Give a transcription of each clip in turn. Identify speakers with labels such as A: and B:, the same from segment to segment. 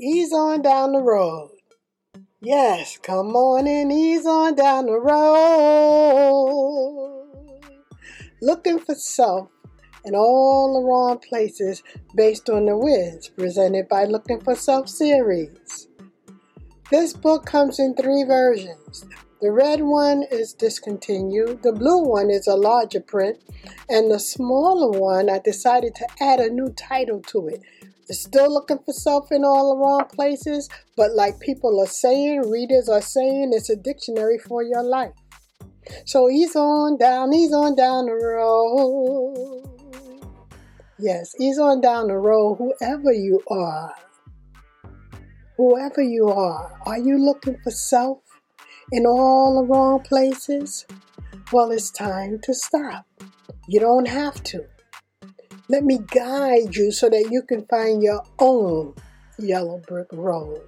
A: Ease on down the road. Yes, come on and ease on down the road. Looking for self in all the wrong places based on the Wiz, presented by Looking for Self series. This book comes in three versions. The red one is discontinued, the blue one is a larger print, and the smaller one I decided to add a new title to it still looking for self in all the wrong places, but like people are saying, readers are saying, it's a dictionary for your life. So ease on down, ease on down the road. Yes, ease on down the road, whoever you are. Whoever you are, are you looking for self in all the wrong places? Well, it's time to stop. You don't have to. Let me guide you so that you can find your own yellow brick road.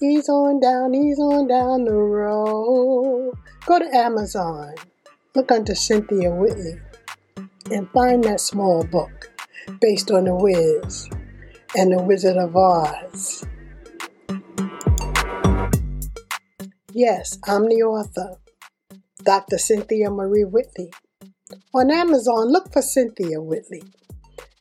A: Ease on down, ease on down the road. Go to Amazon, look under Cynthia Whitley, and find that small book based on The Wiz and The Wizard of Oz. Yes, I'm the author, Dr. Cynthia Marie Whitley. On Amazon, look for Cynthia Whitley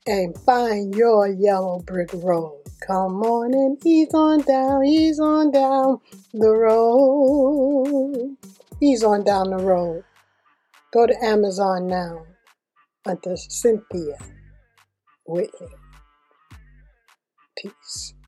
A: and find your yellow brick road. Come on and ease on down, ease on down the road. Ease on down the road. Go to Amazon now under Cynthia Whitley. Peace.